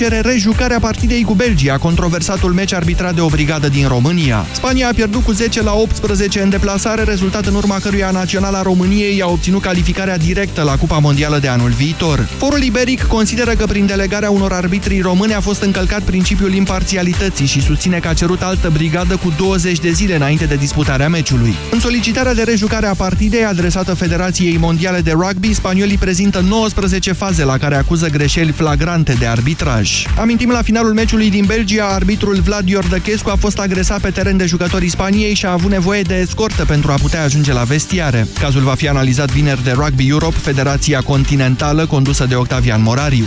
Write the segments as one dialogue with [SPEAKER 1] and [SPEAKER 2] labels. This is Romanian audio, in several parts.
[SPEAKER 1] cere rejucarea partidei cu Belgia, controversatul meci arbitrat de o brigadă din România. Spania a pierdut cu 10 la 18 în deplasare, rezultat în urma căruia Naționala României a obținut calificarea directă la Cupa Mondială de anul viitor. Forul Iberic consideră că prin delegarea unor arbitri români a fost încălcat principiul imparțialității și susține că a cerut altă brigadă cu 20 de zile înainte de disputarea meciului. În solicitarea de rejucare a partidei adresată Federației Mondiale de Rugby, spaniolii prezintă 19 faze la care acuză greșeli flagrante de arbitraj baraj. Amintim, la finalul meciului din Belgia, arbitrul Vlad Iordăchescu a fost agresat pe teren de jucătorii Spaniei și a avut nevoie de escortă pentru a putea ajunge la vestiare. Cazul va fi analizat vineri de Rugby Europe, Federația Continentală condusă de Octavian Morariu.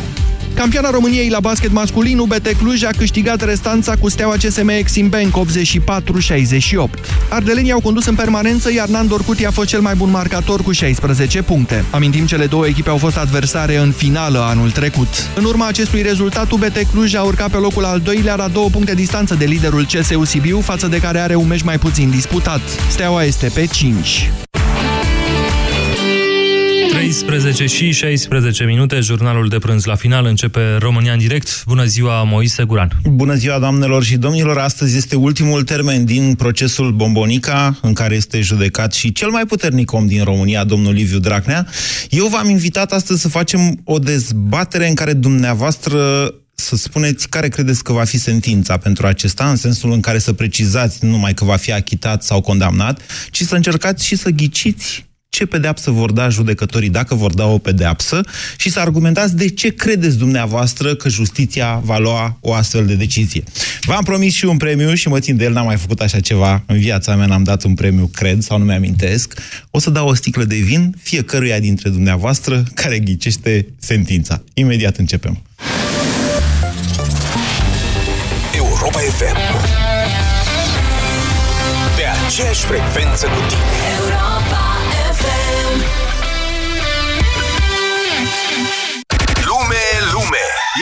[SPEAKER 1] Campiona României la basket masculin, UBT Cluj a câștigat restanța cu steaua CSM Exim Bank 84-68. Ardelenii au condus în permanență, iar Nandor Cuti a fost cel mai bun marcator cu 16 puncte. Amintim, cele două echipe au fost adversare în finală anul trecut. În urma acestui rezultat, UBT Cluj a urcat pe locul al doilea la două puncte distanță de liderul CSU Sibiu, față de care are un meci mai puțin disputat. Steaua este pe 5.
[SPEAKER 2] 13 și 16 minute, jurnalul de prânz la final începe România în direct. Bună ziua, Moise Guran.
[SPEAKER 3] Bună ziua, doamnelor și domnilor. Astăzi este ultimul termen din procesul Bombonica, în care este judecat și cel mai puternic om din România, domnul Liviu Dracnea. Eu v-am invitat astăzi să facem o dezbatere în care dumneavoastră să spuneți care credeți că va fi sentința pentru acesta, în sensul în care să precizați numai că va fi achitat sau condamnat, ci să încercați și să ghiciți ce pedeapsă vor da judecătorii dacă vor da o pedeapsă și să argumentați de ce credeți dumneavoastră că justiția va lua o astfel de decizie. V-am promis și un premiu și mă țin de el, n-am mai făcut așa ceva în viața mea, n-am dat un premiu, cred, sau nu mi-amintesc. O să dau o sticlă de vin fiecăruia dintre dumneavoastră care ghicește sentința. Imediat începem.
[SPEAKER 4] Europa FM Pe aceeași frecvență cu tine Europa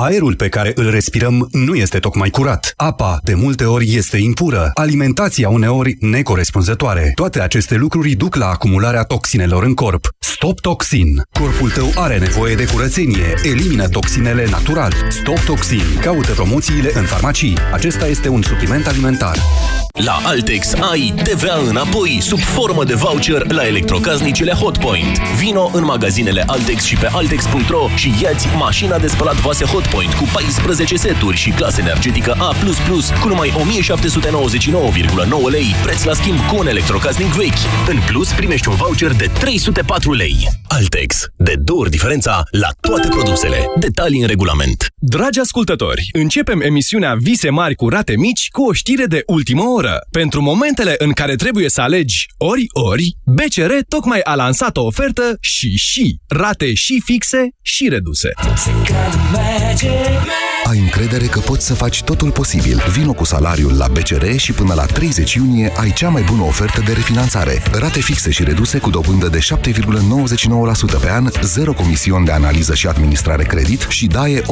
[SPEAKER 5] Aerul pe care îl respirăm nu este tocmai curat. Apa, de multe ori, este impură. Alimentația uneori necorespunzătoare. Toate aceste lucruri duc la acumularea toxinelor în corp. Stop Toxin. Corpul tău are nevoie de curățenie. Elimină toxinele natural. Stop Toxin. Caută promoțiile în farmacii. Acesta este un supliment alimentar.
[SPEAKER 6] La Altex ai TVA înapoi sub formă de voucher la electrocasnicele Hotpoint. Vino în magazinele Altex și pe altex.ro și iați mașina de spălat vase Hotpoint cu 14 seturi și clasă energetică A++ cu numai 1799,9 lei, preț la schimb cu un electrocasnic vechi. În plus, primești un voucher de 304 lei. Altex. De două ori diferența la toate produsele. Detalii în regulament.
[SPEAKER 7] Dragi ascultători, începem emisiunea Vise mari cu rate mici cu o știre de ultimă oră. Pentru momentele în care trebuie să alegi ori-ori, BCR tocmai a lansat o ofertă și și rate și fixe și reduse.
[SPEAKER 8] Ai încredere că poți să faci totul posibil. Vino cu salariul la BCR și până la 30 iunie ai cea mai bună ofertă de refinanțare. Rate fixe și reduse cu dobândă de 7,99% pe an, zero comision de analiză și administrare credit și daie 8,29%.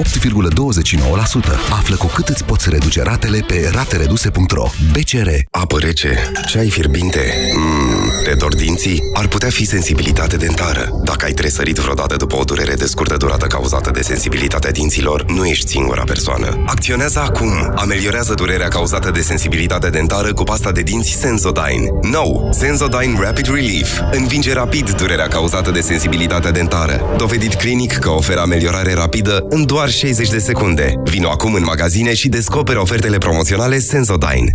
[SPEAKER 8] Află cu cât îți poți reduce ratele pe ratereduse.ro. BCR.
[SPEAKER 9] Apă rece, ceai fierbinte, mm, te dor dinții? Ar putea fi sensibilitate dentară. Dacă ai tresărit vreodată după o durere de scurtă durată cauzată de sensibilitatea dinților, nu ești singura persoană. Acționează acum! Ameliorează durerea cauzată de sensibilitate dentară cu pasta de dinți Sensodyne. Nou! Sensodyne Rapid Relief. Învinge rapid durerea cauzată de sensibilitatea dentară. Dovedit clinic că oferă ameliorare rapidă în doar 60 de secunde. Vino acum în magazine și descoperă ofertele promoționale Sensodyne.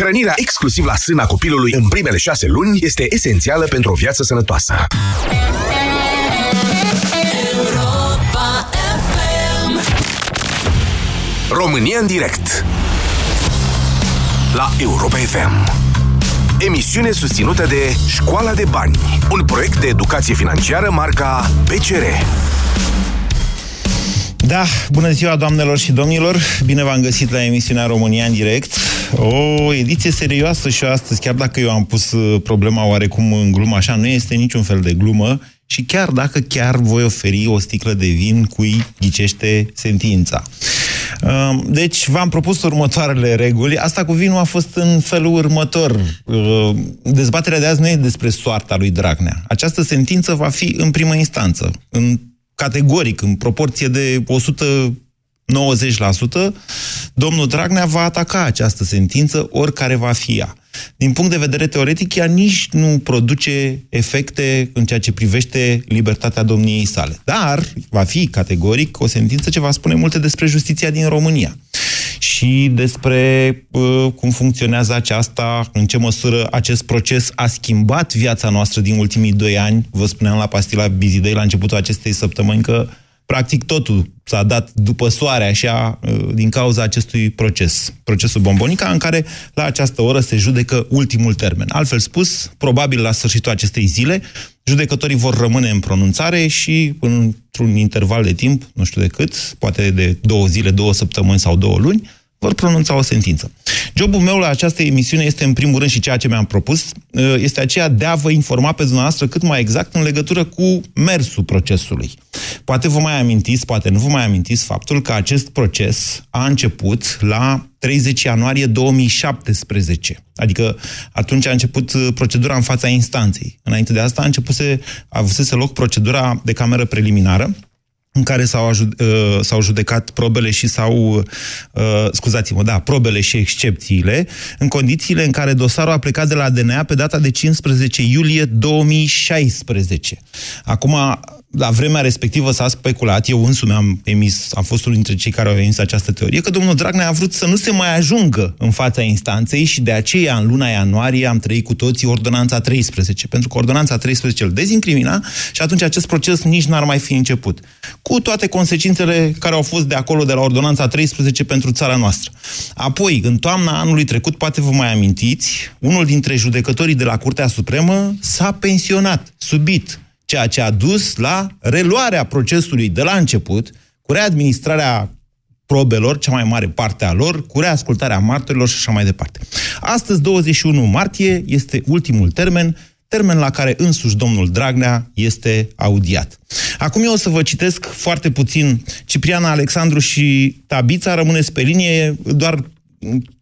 [SPEAKER 4] Hrănirea exclusiv la sâna copilului în primele șase luni este esențială pentru o viață sănătoasă. România în direct. La Europa FM Emisiune susținută de Școala de Bani Un proiect de educație financiară marca PCR
[SPEAKER 3] Da, bună ziua doamnelor și domnilor. Bine v-am găsit la emisiunea România în direct O ediție serioasă și astăzi Chiar dacă eu am pus uh, problema oarecum în glumă Așa, nu este niciun fel de glumă și chiar dacă chiar voi oferi o sticlă de vin cui ghicește sentința. Um, deci v-am propus următoarele reguli. Asta cu vinul a fost în felul următor. Uh, dezbaterea de azi nu e despre soarta lui Dragnea. Această sentință va fi în primă instanță, în categoric, în proporție de 190%, domnul Dragnea va ataca această sentință, oricare va fi ea. Din punct de vedere teoretic, ea nici nu produce efecte în ceea ce privește libertatea domniei sale. Dar va fi categoric o sentință ce va spune multe despre justiția din România și despre uh, cum funcționează aceasta, în ce măsură acest proces a schimbat viața noastră din ultimii doi ani. Vă spuneam la pastila Bizidei la începutul acestei săptămâni că practic totul s-a dat după soare, așa, uh, din cauza acestui proces, procesul Bombonica, în care la această oră se judecă ultimul termen. Altfel spus, probabil la sfârșitul acestei zile, judecătorii vor rămâne în pronunțare și într-un interval de timp, nu știu de cât, poate de două zile, două săptămâni sau două luni, vor pronunța o sentință. Jobul meu la această emisiune este, în primul rând, și ceea ce mi-am propus, uh, este aceea de a vă informa pe dumneavoastră cât mai exact în legătură cu mersul procesului. Poate vă mai amintiți, poate nu vă mai amintiți faptul că acest proces a început la 30 ianuarie 2017. Adică atunci a început uh, procedura în fața instanței. Înainte de asta a început să avusese loc procedura de cameră preliminară, în care s-au, uh, s-au judecat probele și s-au, uh, scuzați-mă, da, probele și excepțiile, în condițiile în care dosarul a plecat de la DNA pe data de 15 iulie 2016. Acum, la vremea respectivă s-a speculat, eu însumi am emis, am fost unul dintre cei care au emis această teorie, că domnul Dragnea a vrut să nu se mai ajungă în fața instanței și de aceea în luna ianuarie am trăit cu toții ordonanța 13, pentru că ordonanța 13 îl dezincrimina și atunci acest proces nici n-ar mai fi început. Cu toate consecințele care au fost de acolo, de la ordonanța 13 pentru țara noastră. Apoi, în toamna anului trecut, poate vă mai amintiți, unul dintre judecătorii de la Curtea Supremă s-a pensionat, subit, ceea ce a dus la reluarea procesului de la început, cu readministrarea probelor, cea mai mare parte a lor, cu reascultarea martorilor și așa mai departe. Astăzi, 21 martie, este ultimul termen, termen la care însuși domnul Dragnea este audiat. Acum eu o să vă citesc foarte puțin Cipriana Alexandru și Tabița, rămâneți pe linie, doar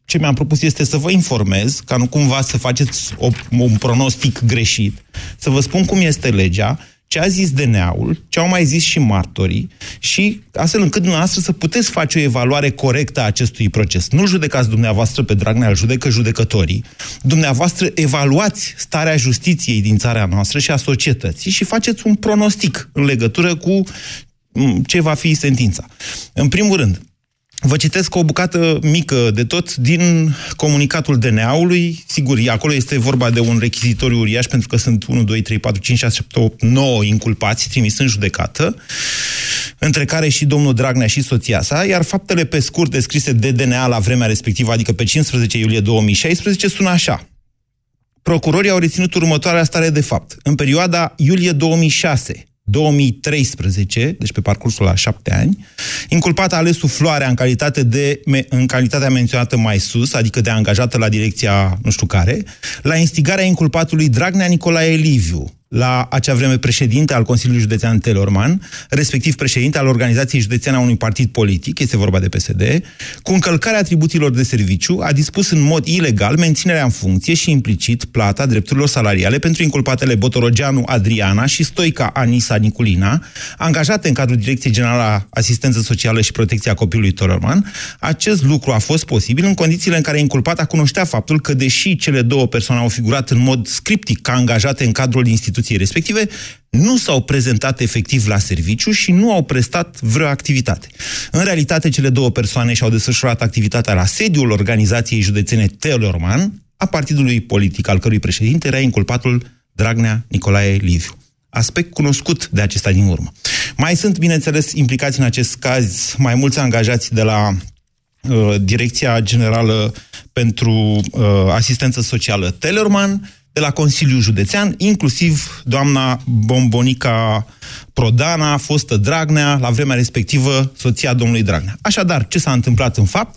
[SPEAKER 3] ce mi-am propus este să vă informez, ca nu cumva să faceți o, un pronostic greșit, să vă spun cum este legea, ce a zis DNA-ul, ce au mai zis și martorii și astfel încât dumneavoastră să puteți face o evaluare corectă a acestui proces. Nu judecați dumneavoastră pe Dragnea, îl judecă judecătorii. Dumneavoastră evaluați starea justiției din țara noastră și a societății și faceți un pronostic în legătură cu mm, ce va fi sentința. În primul rând, Vă citesc o bucată mică de tot din comunicatul DNA-ului. Sigur, acolo este vorba de un rechizitoriu uriaș, pentru că sunt 1, 2, 3, 4, 5, 6, 7, 8, 9 inculpați trimis în judecată, între care și domnul Dragnea și soția sa, iar faptele pe scurt descrise de DNA la vremea respectivă, adică pe 15 iulie 2016, sună așa. Procurorii au reținut următoarea stare de fapt. În perioada iulie 2006, 2013, deci pe parcursul la șapte ani, inculpat a ales sufloarea în, calitate de, în calitatea menționată mai sus, adică de angajată la direcția nu știu care, la instigarea inculpatului Dragnea Nicolae Liviu, la acea vreme președinte al Consiliului Județean Telorman, respectiv președinte al organizației județeane a unui partid politic, este vorba de PSD, cu încălcarea atribuțiilor de serviciu, a dispus în mod ilegal menținerea în funcție și implicit plata drepturilor salariale pentru inculpatele Botorogeanu Adriana și Stoica Anisa Niculina, angajate în cadrul Direcției Generală a Asistență Socială și Protecția Copilului Telorman. Acest lucru a fost posibil în condițiile în care inculpata cunoștea faptul că, deși cele două persoane au figurat în mod scriptic ca angajate în cadrul instituției instituției respective, nu s-au prezentat efectiv la serviciu și nu au prestat vreo activitate. În realitate, cele două persoane și-au desfășurat activitatea la sediul organizației județene Telorman, a partidului politic al cărui președinte era inculpatul Dragnea Nicolae Liviu. Aspect cunoscut de acesta din urmă. Mai sunt, bineînțeles, implicați în acest caz mai mulți angajați de la uh, Direcția Generală pentru uh, Asistență Socială Tellerman, de la Consiliul Județean, inclusiv doamna Bombonica Prodana, fostă Dragnea, la vremea respectivă soția domnului Dragnea. Așadar, ce s-a întâmplat în fapt?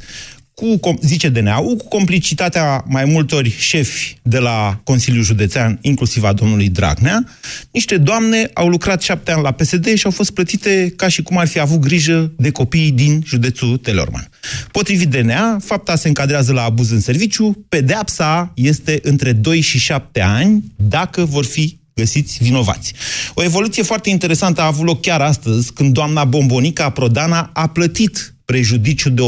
[SPEAKER 3] Cu, zice DNA-ul, cu complicitatea mai multor șefi de la Consiliul Județean, inclusiv a domnului Dragnea, niște doamne au lucrat șapte ani la PSD și au fost plătite ca și cum ar fi avut grijă de copiii din județul Telorman. Potrivit DNA, fapta se încadrează la abuz în serviciu, pedeapsa este între 2 și 7 ani dacă vor fi găsiți vinovați. O evoluție foarte interesantă a avut loc chiar astăzi, când doamna Bombonica Prodana a plătit prejudiciu de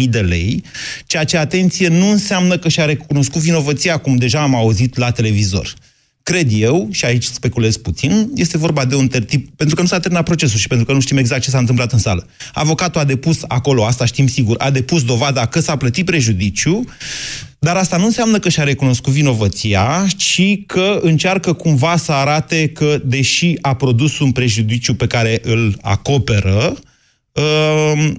[SPEAKER 3] 108.000 de lei, ceea ce, atenție, nu înseamnă că și-a recunoscut vinovăția, cum deja am auzit la televizor. Cred eu, și aici speculez puțin, este vorba de un tertip, pentru că nu s-a terminat procesul și pentru că nu știm exact ce s-a întâmplat în sală. Avocatul a depus acolo, asta știm sigur, a depus dovada că s-a plătit prejudiciu, dar asta nu înseamnă că și-a recunoscut vinovăția, ci că încearcă cumva să arate că, deși a produs un prejudiciu pe care îl acoperă, uh,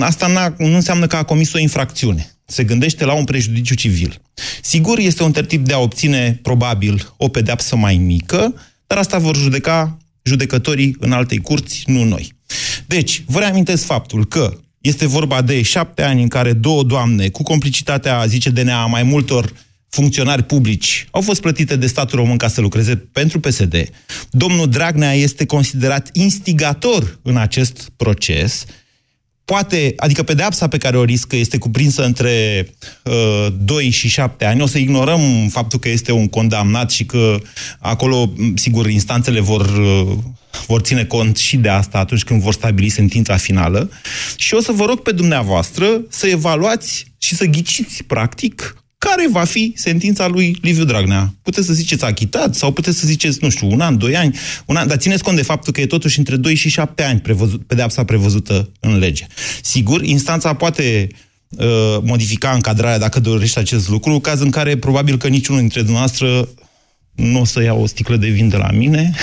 [SPEAKER 3] asta nu înseamnă că a comis o infracțiune. Se gândește la un prejudiciu civil. Sigur, este un tertip de a obține, probabil, o pedeapsă mai mică, dar asta vor judeca judecătorii în altei curți, nu noi. Deci, vă reamintesc faptul că este vorba de șapte ani în care două doamne, cu complicitatea, zice DNA, mai multor funcționari publici, au fost plătite de statul român ca să lucreze pentru PSD. Domnul Dragnea este considerat instigator în acest proces poate, adică pedeapsa pe care o riscă este cuprinsă între uh, 2 și 7 ani. O să ignorăm faptul că este un condamnat și că acolo, sigur, instanțele vor, uh, vor ține cont și de asta atunci când vor stabili sentința finală. Și o să vă rog pe dumneavoastră să evaluați și să ghiciți, practic, care va fi sentința lui Liviu Dragnea. Puteți să ziceți achitat sau puteți să ziceți, nu știu, un an, doi ani, un an, dar țineți cont de faptul că e totuși între 2 și 7 ani prevăzut, pedeapsa prevăzută în lege. Sigur, instanța poate uh, modifica încadrarea dacă dorește acest lucru, caz în care probabil că niciunul dintre dumneavoastră nu o să ia o sticlă de vin de la mine,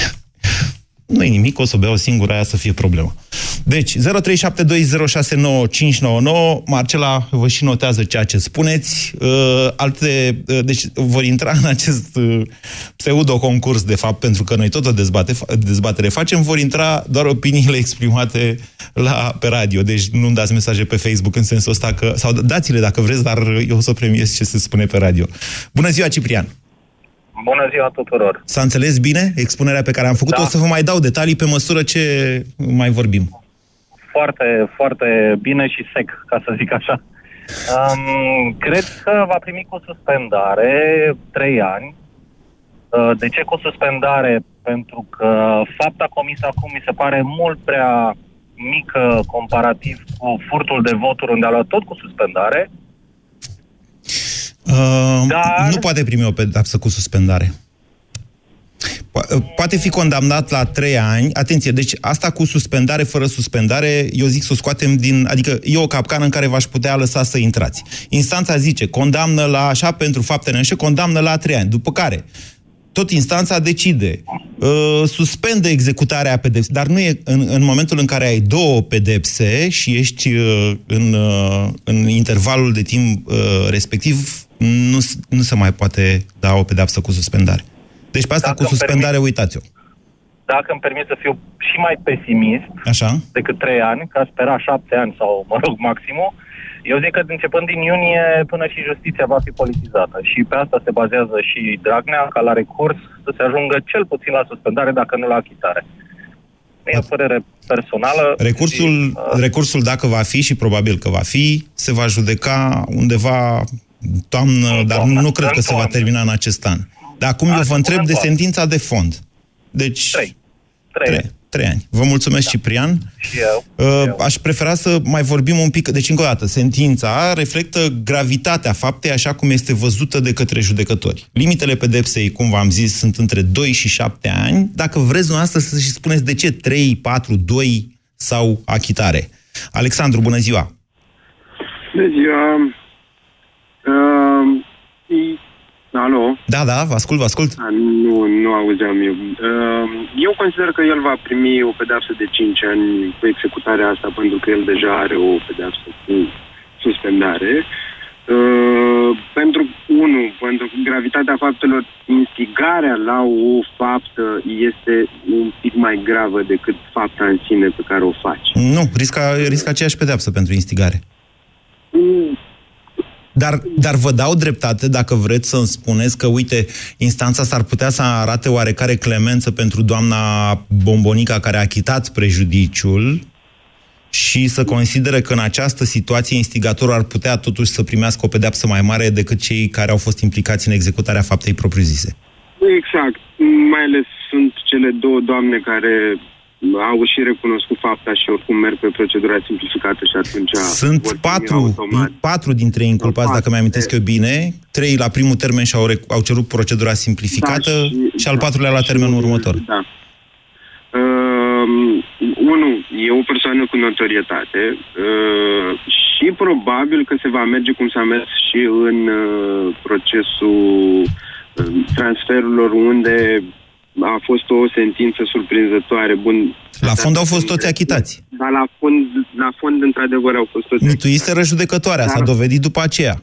[SPEAKER 3] nu e nimic, o să beau singură, aia să fie problema. Deci, 0372069599, Marcela vă și notează ceea ce spuneți. Uh, alte, uh, deci vor intra în acest uh, pseudo-concurs, de fapt, pentru că noi tot o dezbate, dezbatere facem, vor intra doar opiniile exprimate la, pe radio. Deci nu dați mesaje pe Facebook în sensul ăsta că, sau dați-le dacă vreți, dar eu o să premiez ce se spune pe radio. Bună ziua, Ciprian!
[SPEAKER 10] Bună ziua tuturor!
[SPEAKER 3] S-a înțeles bine expunerea pe care am făcut-o? Da. O să vă mai dau detalii pe măsură ce mai vorbim.
[SPEAKER 10] Foarte, foarte bine și sec, ca să zic așa. Um, cred că va primi cu suspendare trei ani. Uh, de ce cu suspendare? Pentru că fapta comisă acum mi se pare mult prea mică comparativ cu furtul de voturi unde a luat tot cu suspendare.
[SPEAKER 3] Uh, Dar... Nu poate primi o pedapsă cu suspendare. Po- uh, poate fi condamnat la trei ani. Atenție, deci asta cu suspendare, fără suspendare, eu zic să o scoatem din... Adică e o capcană în care v-aș putea lăsa să intrați. Instanța zice, condamnă la așa pentru fapte neînșe, condamnă la trei ani. După care, tot instanța decide, uh, suspendă executarea pedepsei, dar nu e în, în momentul în care ai două pedepse și ești uh, în, uh, în intervalul de timp uh, respectiv, nu, nu se mai poate da o pedepsă cu suspendare. Deci pe asta dacă cu suspendare, permit, uitați-o.
[SPEAKER 10] Dacă îmi permit să fiu și mai pesimist
[SPEAKER 3] Așa?
[SPEAKER 10] decât trei ani, ca spera șapte ani sau, mă rog, maximul, Eu zic că începând din iunie până și justiția va fi politizată și pe asta se bazează și Dragnea ca la recurs să se ajungă cel puțin la suspendare dacă nu la achitare. E o părere personală.
[SPEAKER 3] Recursul,
[SPEAKER 10] și, uh,
[SPEAKER 3] recursul, dacă va fi și probabil că va fi, se va judeca undeva toamnă, dar nu, nu cred că se va termina în acest an. Dar acum eu vă întreb de sentința de fond. Deci...
[SPEAKER 10] Trei.
[SPEAKER 3] Trei. Trei ani. Vă mulțumesc, da. Ciprian.
[SPEAKER 10] Și eu.
[SPEAKER 3] Uh, aș prefera să mai vorbim un pic. Deci, încă o dată, sentința reflectă gravitatea faptei așa cum este văzută de către judecători. Limitele pedepsei, cum v-am zis, sunt între 2 și 7 ani. Dacă vreți dumneavoastră să și spuneți de ce 3, 4, 2 sau achitare. Alexandru, bună ziua!
[SPEAKER 11] Bună ziua! Uh, alo?
[SPEAKER 3] Da, da, vă ascult, vă ascult.
[SPEAKER 11] A, nu, nu auzeam eu. Uh, eu consider că el va primi o pedeapsă de 5 ani cu executarea asta, pentru că el deja are o pedeapsă cu suspendare. Uh, pentru, unu, pentru că gravitatea faptelor, instigarea la o faptă este un pic mai gravă decât fapta în sine pe care o faci.
[SPEAKER 3] Nu, risca, risca aceeași pedeapsă pentru instigare. Dar, dar vă dau dreptate dacă vreți să-mi spuneți că, uite, instanța s-ar putea să arate oarecare clemență pentru doamna Bombonica care a achitat prejudiciul și să considere că în această situație instigatorul ar putea totuși să primească o pedeapsă mai mare decât cei care au fost implicați în executarea faptei propriu-zise.
[SPEAKER 11] Exact. Mai ales sunt cele două doamne care au și recunoscut fapta și oricum merg pe procedura simplificată și atunci...
[SPEAKER 3] Sunt patru, patru dintre ei inculpați, dacă mi-amintesc eu bine. Trei la primul termen și-au au cerut procedura simplificată da, și, și al da, patrulea la termenul și, următor.
[SPEAKER 11] Da. Uh, unu, e o persoană cu notorietate uh, și probabil că se va merge cum s-a mers și în uh, procesul uh, transferurilor unde a fost o sentință surprinzătoare. Bun,
[SPEAKER 3] la fond au fost toți achitați.
[SPEAKER 11] Dar la fond, la fond într-adevăr, au fost toți
[SPEAKER 3] Mituiseră judecătoarea, dar... s-a dovedit după aceea.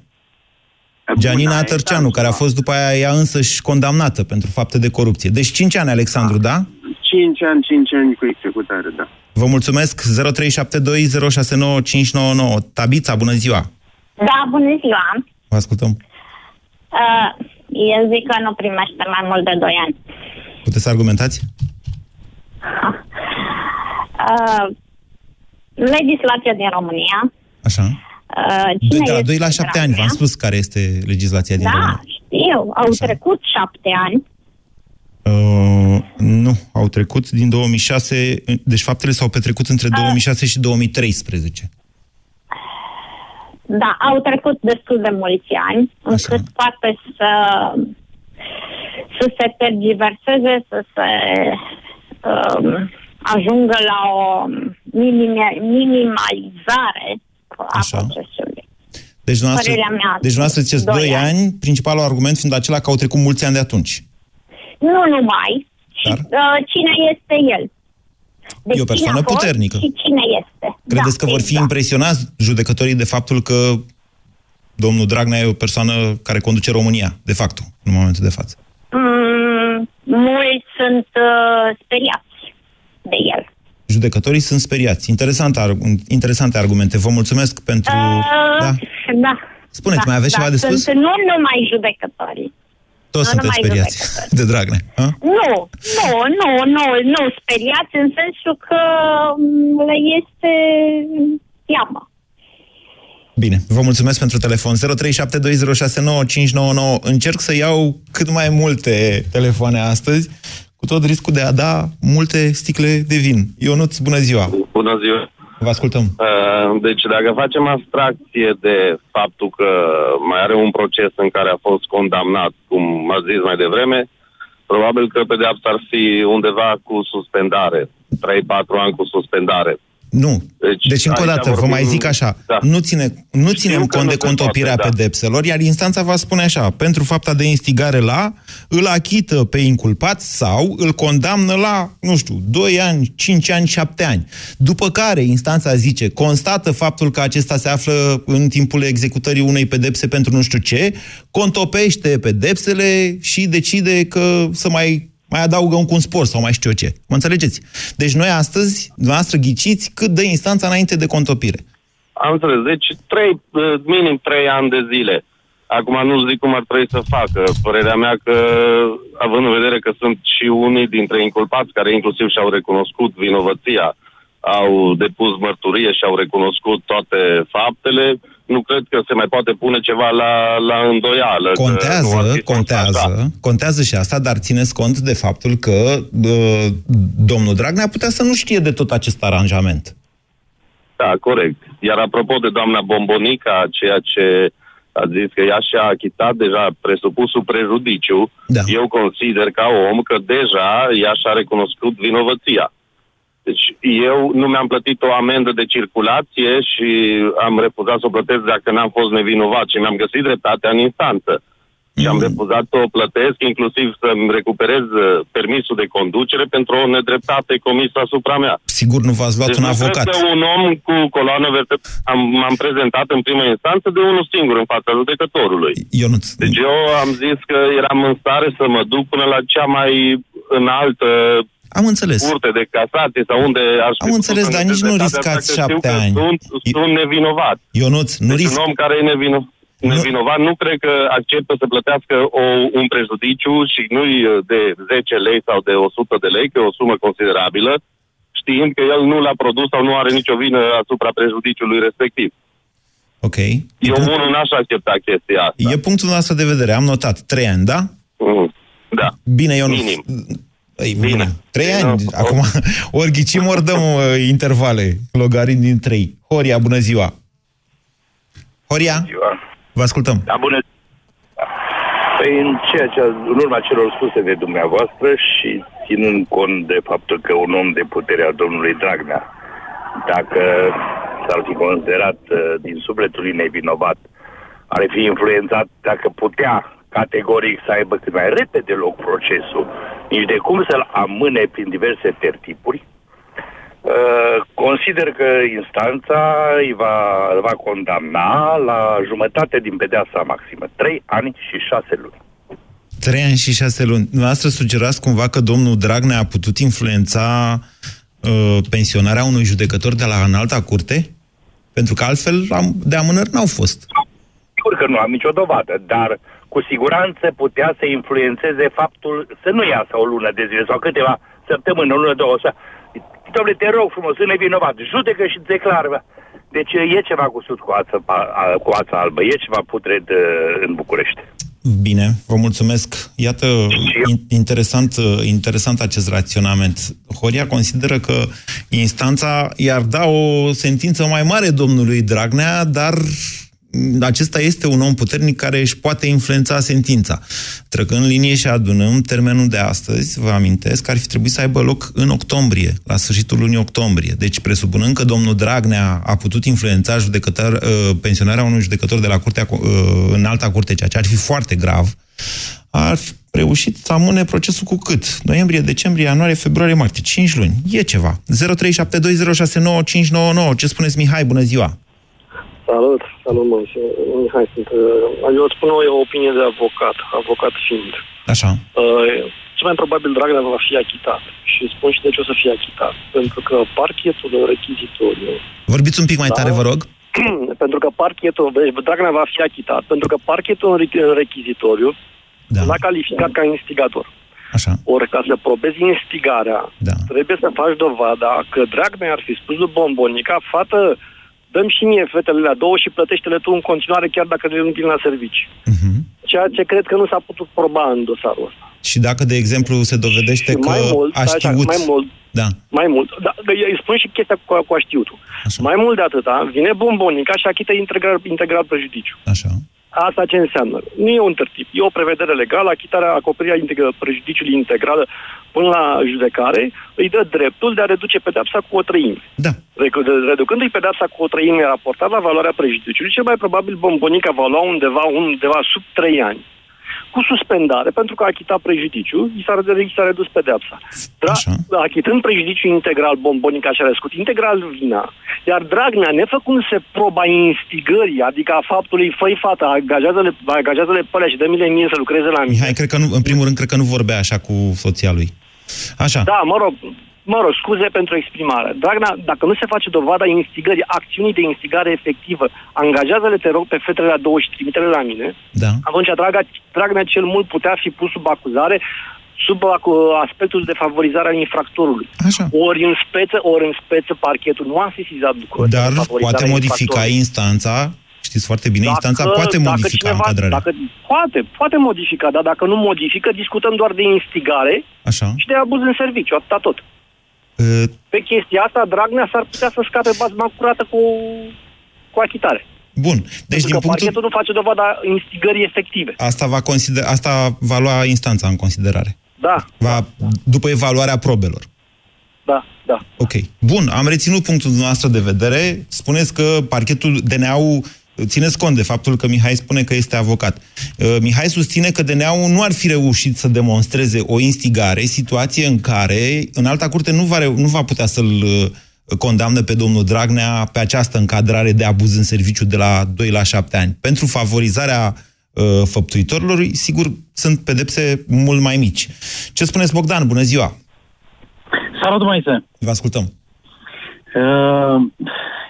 [SPEAKER 3] Gianina Tărceanu, care a fost după aia ea însăși condamnată pentru fapte de corupție. Deci 5 ani, Alexandru, da?
[SPEAKER 11] 5 ani, 5 ani cu executare, da.
[SPEAKER 3] Vă mulțumesc. 0372069599. Tabița, bună ziua!
[SPEAKER 12] Da, bună ziua!
[SPEAKER 3] Vă ascultăm. Uh,
[SPEAKER 12] eu zic că nu primește mai mult de 2 ani.
[SPEAKER 3] Puteți să argumentați?
[SPEAKER 12] Uh, legislația din România.
[SPEAKER 3] Așa.
[SPEAKER 12] Uh, cine
[SPEAKER 3] de la 2 la 7 ani, v-am spus care este legislația din
[SPEAKER 12] da,
[SPEAKER 3] România.
[SPEAKER 12] Da, știu. Au Așa. trecut 7 ani.
[SPEAKER 3] Uh, nu, au trecut din 2006, deci faptele s-au petrecut între 2006 uh, și 2013.
[SPEAKER 12] Da, au trecut destul de mulți ani, încât poate să să se tergiverseze, să se um, ajungă la o minimalizare a Așa. procesului.
[SPEAKER 3] Deci dumneavoastră, mea, deci dumneavoastră ziceți 2 ani. ani, principalul argument fiind acela că au trecut mulți ani de atunci.
[SPEAKER 12] Nu numai. Dar? Și, uh, cine este el.
[SPEAKER 3] Deci e o persoană puternică.
[SPEAKER 12] Și cine este.
[SPEAKER 3] Credeți da, că vor fi exact. impresionați judecătorii de faptul că domnul Dragnea e o persoană care conduce România, de fapt, în momentul de față?
[SPEAKER 12] Mm, mulți sunt uh, speriați de el.
[SPEAKER 3] Judecătorii sunt speriați. Interesante, interesante argumente. Vă mulțumesc pentru... Uh,
[SPEAKER 12] da. da.
[SPEAKER 3] Spuneți,
[SPEAKER 12] da,
[SPEAKER 3] mai aveți
[SPEAKER 12] da,
[SPEAKER 3] ceva de spus?
[SPEAKER 12] Sunt nu numai judecătorii.
[SPEAKER 3] Toți sunteți speriați de Dragnea. A?
[SPEAKER 12] Nu, nu, nu, nu, nu speriați în sensul că mm, le este teamă.
[SPEAKER 3] Bine, vă mulțumesc pentru telefon. 0372069599. Încerc să iau cât mai multe telefoane astăzi, cu tot riscul de a da multe sticle de vin. Ionuț, bună ziua!
[SPEAKER 13] Bună ziua!
[SPEAKER 3] Vă ascultăm.
[SPEAKER 13] Uh, deci, dacă facem abstracție de faptul că mai are un proces în care a fost condamnat, cum a zis mai devreme, probabil că pedeapsa ar fi undeva cu suspendare, 3-4 ani cu suspendare.
[SPEAKER 3] Nu. Deci, deci încă o dată, vorbim... vă mai zic așa, da. nu, ține, nu ținem cont de contopirea poate, da. pedepselor, iar instanța va spune așa, pentru fapta de instigare la, îl achită pe inculpat sau îl condamnă la, nu știu, 2 ani, 5 ani, 7 ani. După care instanța zice, constată faptul că acesta se află în timpul executării unei pedepse pentru nu știu ce, contopește pedepsele și decide că să mai mai adaugă un spor sau mai știu eu ce. Mă înțelegeți? Deci noi astăzi, noastră ghiciți cât dă instanța înainte de contopire.
[SPEAKER 13] Am înțeles. Deci, trei, uh, minim trei ani de zile. Acum nu zic cum ar trebui să facă. Părerea mea că, având în vedere că sunt și unii dintre inculpați care inclusiv și-au recunoscut vinovăția, au depus mărturie și au recunoscut toate faptele, nu cred că se mai poate pune ceva la, la îndoială. că nu ar
[SPEAKER 3] Contează,
[SPEAKER 13] fi fost
[SPEAKER 3] contează,
[SPEAKER 13] așa.
[SPEAKER 3] contează și asta, dar țineți cont de faptul că uh, domnul Dragnea putea să nu știe de tot acest aranjament.
[SPEAKER 13] Da, corect. Iar apropo de doamna Bombonica, ceea ce a zis că ea și-a achitat deja presupusul prejudiciu,
[SPEAKER 3] da.
[SPEAKER 13] eu consider ca om că deja ea și-a recunoscut vinovăția. Deci eu nu mi-am plătit o amendă de circulație și am refuzat să o plătesc dacă n-am fost nevinovat și mi-am găsit dreptatea în instanță. Și am refuzat să o plătesc, inclusiv să-mi recuperez uh, permisul de conducere pentru o nedreptate comisă asupra mea.
[SPEAKER 3] Sigur nu v-ați luat
[SPEAKER 13] Deci
[SPEAKER 3] un
[SPEAKER 13] nu
[SPEAKER 3] avocat.
[SPEAKER 13] cred că un om cu coloană vertebrală... Am, m-am prezentat în prima instanță de unul singur în fața judecătorului.
[SPEAKER 3] Ionuț.
[SPEAKER 13] Deci eu am zis că eram în stare să mă duc până la cea mai înaltă
[SPEAKER 3] Am înțeles.
[SPEAKER 13] curte de casație sau unde aș fi
[SPEAKER 3] Am
[SPEAKER 13] putut
[SPEAKER 3] înțeles,
[SPEAKER 13] să
[SPEAKER 3] dar nici nu
[SPEAKER 13] prezentați,
[SPEAKER 3] riscați
[SPEAKER 13] dacă știu
[SPEAKER 3] șapte
[SPEAKER 13] că
[SPEAKER 3] ani.
[SPEAKER 13] Sunt, sunt nevinovat.
[SPEAKER 3] Ionuț, nu
[SPEAKER 13] deci
[SPEAKER 3] risc...
[SPEAKER 13] un om care e nevino, nevinovat nu cred că acceptă să plătească o, un prejudiciu și nu-i de 10 lei sau de 100 de lei, că e o sumă considerabilă, știind că el nu l-a produs sau nu are nicio vină asupra prejudiciului respectiv.
[SPEAKER 3] Ok.
[SPEAKER 13] Eu unul n-aș accepta chestia asta.
[SPEAKER 3] E punctul nostru de vedere. Am notat. Trei ani, da?
[SPEAKER 13] Mm. Da.
[SPEAKER 3] Bine, Ionuț.
[SPEAKER 13] Minim.
[SPEAKER 3] Ei, bine. Trei ani. Acum, ori ghicim, ori dăm uh, intervale. Logaritmi din trei. Horia, bună ziua. Horia? Vă ascultăm.
[SPEAKER 14] Da, bună. Păi în ceea ce, în urma celor spuse de dumneavoastră și ținând cont de faptul că un om de putere al domnului Dragnea, dacă s-ar fi considerat uh, din sufletul lui nevinovat, ar fi influențat dacă putea categoric să aibă cât mai repede loc procesul, nici de cum să-l amâne prin diverse tertipuri, Uh, consider că instanța îi va, îl va condamna la jumătate din pedeapsa maximă. Trei ani și șase luni.
[SPEAKER 3] Trei ani și șase luni. Dumneavoastră sugerați cumva că domnul Dragnea a putut influența uh, pensionarea unui judecător de la înalta curte? Pentru că altfel am, de amânări n-au fost.
[SPEAKER 14] Sigur că nu am nicio dovadă, dar cu siguranță putea să influențeze faptul să nu iasă o lună de zile sau câteva săptămâni, o lună, două, să... Dom'le, te rog frumos, sunt nevinovat, judecă și declară. Deci e ceva cusut cu ața, a- cu ața albă, e ceva putred uh, în București.
[SPEAKER 3] Bine, vă mulțumesc. Iată, in- interesant, uh, interesant acest raționament. Horia consideră că instanța i-ar da o sentință mai mare domnului Dragnea, dar acesta este un om puternic care își poate influența sentința. Trecând linie și adunăm termenul de astăzi, vă amintesc că ar fi trebuit să aibă loc în octombrie, la sfârșitul lunii octombrie. Deci, presupunând că domnul Dragnea a putut influența judecător, uh, pensionarea unui judecător de la curtea, uh, în alta curte, ceea ce ar fi foarte grav, ar fi reușit să amâne procesul cu cât? Noiembrie, decembrie, ianuarie, februarie, martie. 5 luni. E ceva. 0372069599. Ce spuneți, Mihai? Bună ziua!
[SPEAKER 15] Salut, salut, mă. Mihai, sunt, uh, eu îți spun o opinie de avocat, avocat fiind.
[SPEAKER 3] Așa.
[SPEAKER 15] Uh, cel mai probabil Dragnea va fi achitat. Și spun și de ce o să fie achitat. Pentru că parchetul rechizitoriu...
[SPEAKER 3] Vorbiți un pic mai tare, vă rog.
[SPEAKER 15] pentru că parchetul... deci Dragnea va fi achitat. Pentru că parchetul în re- în rechizitoriu
[SPEAKER 3] da.
[SPEAKER 15] l-a calificat ca instigator.
[SPEAKER 3] Așa.
[SPEAKER 15] Ori ca să probezi instigarea,
[SPEAKER 3] da.
[SPEAKER 15] trebuie să faci dovada că Dragnea ar fi spus lui Bombonica, fată, dăm și mie fetele la două și plătește-le tu în continuare chiar dacă nu vin la servici.
[SPEAKER 3] Mhm.
[SPEAKER 15] Ceea ce cred că nu s-a putut proba în dosarul ăsta.
[SPEAKER 3] Și dacă, de exemplu, se dovedește
[SPEAKER 15] Și
[SPEAKER 3] că
[SPEAKER 15] mai mult,
[SPEAKER 3] a
[SPEAKER 15] stai așa,
[SPEAKER 3] știut...
[SPEAKER 15] mai mult,
[SPEAKER 3] Da.
[SPEAKER 15] mai mult, da, îi spun și chestia cu, cu a știutul. Mai mult de atâta, vine bombonica și achită integral, integral prejudiciu.
[SPEAKER 3] Așa.
[SPEAKER 15] Asta ce înseamnă? Nu e un tertip, e o prevedere legală, achitarea, acoperirea integra, prejudiciului integral până la judecare, îi dă dreptul de a reduce pedepsa cu o treime.
[SPEAKER 3] Da.
[SPEAKER 15] Redu- Reducându-i pedepsa cu o treime raportat la valoarea prejudiciului, cel mai probabil bombonica va lua undeva, undeva sub trei ani cu suspendare, pentru că a achitat prejudiciu, i s-a, i s-a redus pedepsa. Dra- achitând prejudiciu integral, bombonica și-a răscut integral vina, iar Dragnea, nefăcându-se proba instigării, adică a faptului, făi fata, agajează-le, agajează-le pe alea și dă-mi-le mie să lucreze la mine.
[SPEAKER 3] Mihai, cred că nu, în primul rând, cred că nu vorbea așa cu soția lui. Așa.
[SPEAKER 15] Da, mă rog, mă rog, scuze pentru exprimare. Dragnea, dacă nu se face dovada instigării, acțiunii de instigare efectivă, angajează-le, te rog, pe fetele la două și trimite-le la mine,
[SPEAKER 3] da.
[SPEAKER 15] atunci Draga, Dragnea cel mult putea fi pus sub acuzare sub aspectul de favorizare a infractorului.
[SPEAKER 3] Așa.
[SPEAKER 15] Ori în speță, ori în speță parchetul nu a sesizat lucrul
[SPEAKER 3] Dar poate modifica instanța Știți foarte bine, dacă, instanța poate modifica cineva, încadrarea.
[SPEAKER 15] Dacă, poate, poate modifica, dar dacă nu modifică, discutăm doar de instigare
[SPEAKER 3] Așa.
[SPEAKER 15] și de abuz în serviciu, atâta tot.
[SPEAKER 3] Uh,
[SPEAKER 15] Pe chestia asta, Dragnea s-ar putea să scape bazma curată cu, cu achitare.
[SPEAKER 3] Bun. Deci,
[SPEAKER 15] Pentru
[SPEAKER 3] din
[SPEAKER 15] că
[SPEAKER 3] punctul...
[SPEAKER 15] parchetul nu face dovada instigării efective.
[SPEAKER 3] Asta va, consider... Asta va lua instanța în considerare.
[SPEAKER 15] Da.
[SPEAKER 3] Va, după evaluarea probelor.
[SPEAKER 15] Da, da.
[SPEAKER 3] Ok. Bun, am reținut punctul dumneavoastră de vedere. Spuneți că parchetul DNA-ul țineți cont de faptul că Mihai spune că este avocat. Uh, Mihai susține că DNA-ul nu ar fi reușit să demonstreze o instigare, situație în care în alta curte nu va, nu va putea să-l uh, condamnă pe domnul Dragnea pe această încadrare de abuz în serviciu de la 2 la 7 ani. Pentru favorizarea uh, făptuitorilor, sigur, sunt pedepse mult mai mici. Ce spuneți, Bogdan? Bună ziua!
[SPEAKER 16] Salut, Moise!
[SPEAKER 3] Vă ascultăm!
[SPEAKER 16] Uh,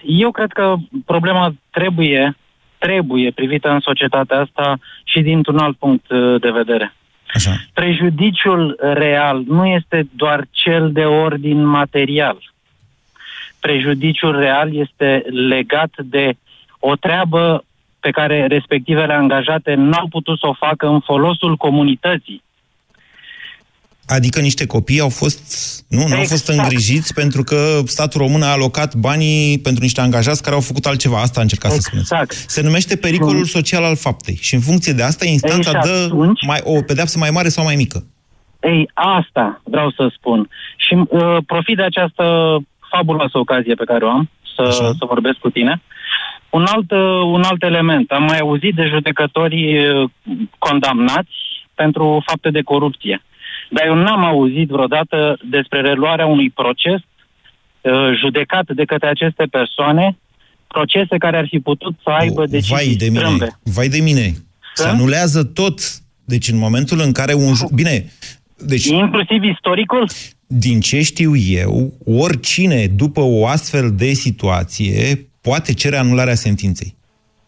[SPEAKER 16] eu cred că problema trebuie, trebuie privită în societatea asta și dintr-un alt punct uh, de vedere.
[SPEAKER 3] Așa.
[SPEAKER 16] Prejudiciul real nu este doar cel de ordin material. Prejudiciul real este legat de o treabă pe care respectivele angajate n-au putut să o facă în folosul comunității.
[SPEAKER 3] Adică niște copii au fost, nu, exact. nu au fost exact. îngrijiți pentru că statul român a alocat banii pentru niște angajați care au făcut altceva. Asta a încercat exact. să spuneți. Se numește pericolul social al faptei. Și în funcție de asta, instanța Ei, dă atunci... mai, o pedeapsă mai mare sau mai mică.
[SPEAKER 16] Ei, asta vreau să spun. Și uh, profit de această fabuloasă ocazie pe care o am să, să vorbesc cu tine. Un alt, uh, un alt element. Am mai auzit de judecători uh, condamnați pentru fapte de corupție. Dar eu n-am auzit vreodată despre reluarea unui proces uh, judecat de către aceste persoane, procese care ar fi putut să aibă decizii
[SPEAKER 3] Vai de mine,
[SPEAKER 16] strâmbe.
[SPEAKER 3] vai de mine. Se anulează tot. Deci în momentul în care un... Ju- Bine, deci...
[SPEAKER 16] Inclusiv istoricul?
[SPEAKER 3] Din ce știu eu, oricine după o astfel de situație poate cere anularea sentinței.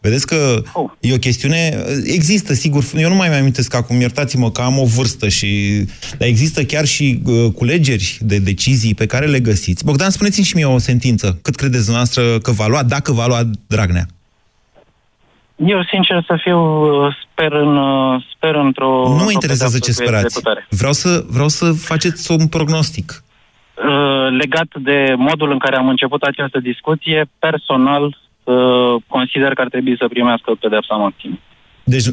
[SPEAKER 3] Vedeți că oh. e o chestiune... Există, sigur, eu nu mai mai amintesc acum, iertați-mă că am o vârstă și... Dar există chiar și uh, culegeri de decizii pe care le găsiți. Bogdan, spuneți-mi și mie o sentință. Cât credeți dumneavoastră că va lua, dacă va lua Dragnea?
[SPEAKER 16] Eu, sincer să fiu, sper, în, sper într-o...
[SPEAKER 3] Nu mă interesează ce sperați. Vreau să, vreau să faceți un prognostic.
[SPEAKER 16] Uh, legat de modul în care am început această discuție, personal uh, consider că ar trebui să primească pedepsa maximă.
[SPEAKER 3] Deci,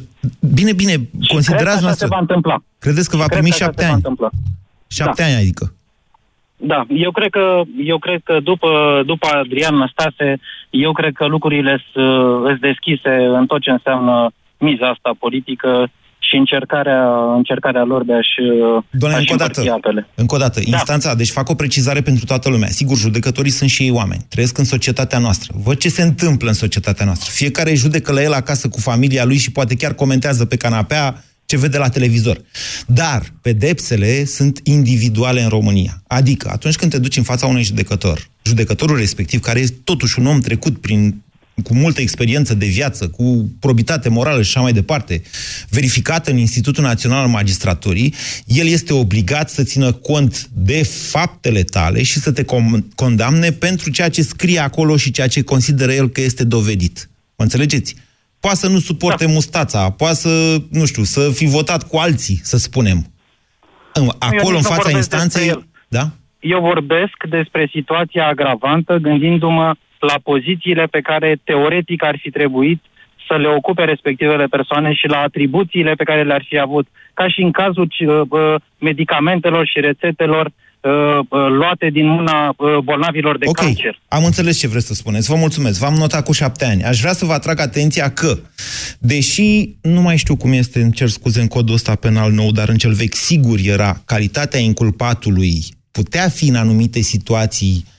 [SPEAKER 3] bine, bine,
[SPEAKER 16] Și
[SPEAKER 3] considerați
[SPEAKER 16] cred că așa
[SPEAKER 3] noastră...
[SPEAKER 16] se va întâmpla.
[SPEAKER 3] Credeți că va
[SPEAKER 16] Și
[SPEAKER 3] primi
[SPEAKER 16] cred că așa
[SPEAKER 3] șapte
[SPEAKER 16] se va
[SPEAKER 3] ani?
[SPEAKER 16] întâmpla.
[SPEAKER 3] Șapte
[SPEAKER 16] Da.
[SPEAKER 3] ani, adică.
[SPEAKER 16] Da, eu cred că, eu cred că după, după Adrian Năstase, eu cred că lucrurile sunt deschise în tot ce înseamnă miza asta politică și încercarea, încercarea lor de a-și,
[SPEAKER 3] Doamne,
[SPEAKER 16] a-și
[SPEAKER 3] încă o dată,
[SPEAKER 16] împărți apele.
[SPEAKER 3] încă o dată, instanța, deci fac o precizare pentru toată lumea. Sigur, judecătorii sunt și ei oameni, trăiesc în societatea noastră. Văd ce se întâmplă în societatea noastră. Fiecare judecă la el acasă cu familia lui și poate chiar comentează pe canapea ce vede la televizor. Dar pedepsele sunt individuale în România. Adică, atunci când te duci în fața unui judecător, judecătorul respectiv, care este totuși un om trecut prin cu multă experiență de viață, cu probitate morală și așa mai departe, verificată în Institutul Național al Magistraturii, el este obligat să țină cont de faptele tale și să te com- condamne pentru ceea ce scrie acolo și ceea ce consideră el că este dovedit. Mă înțelegeți? Poate să nu suporte da. mustața, poate să, nu știu, să fi votat cu alții, să spunem. În- Acolo, în
[SPEAKER 16] nici nu
[SPEAKER 3] fața
[SPEAKER 16] vorbesc despre
[SPEAKER 3] instanței...
[SPEAKER 16] el.
[SPEAKER 3] Da?
[SPEAKER 16] Eu vorbesc despre situația agravantă, gândindu-mă la pozițiile pe care teoretic ar fi trebuit să le ocupe respectivele persoane și la atribuțiile pe care le-ar fi avut, ca și în cazul uh, uh, medicamentelor și rețetelor uh, uh, luate din mâna uh, bolnavilor de
[SPEAKER 3] Ok,
[SPEAKER 16] cancer.
[SPEAKER 3] am înțeles ce vreți să spuneți. Vă mulțumesc. V-am notat cu șapte ani. Aș vrea să vă atrag atenția că, deși nu mai știu cum este, îmi cer scuze în codul ăsta penal nou, dar în cel vechi sigur era calitatea inculpatului putea fi în anumite situații uh, con-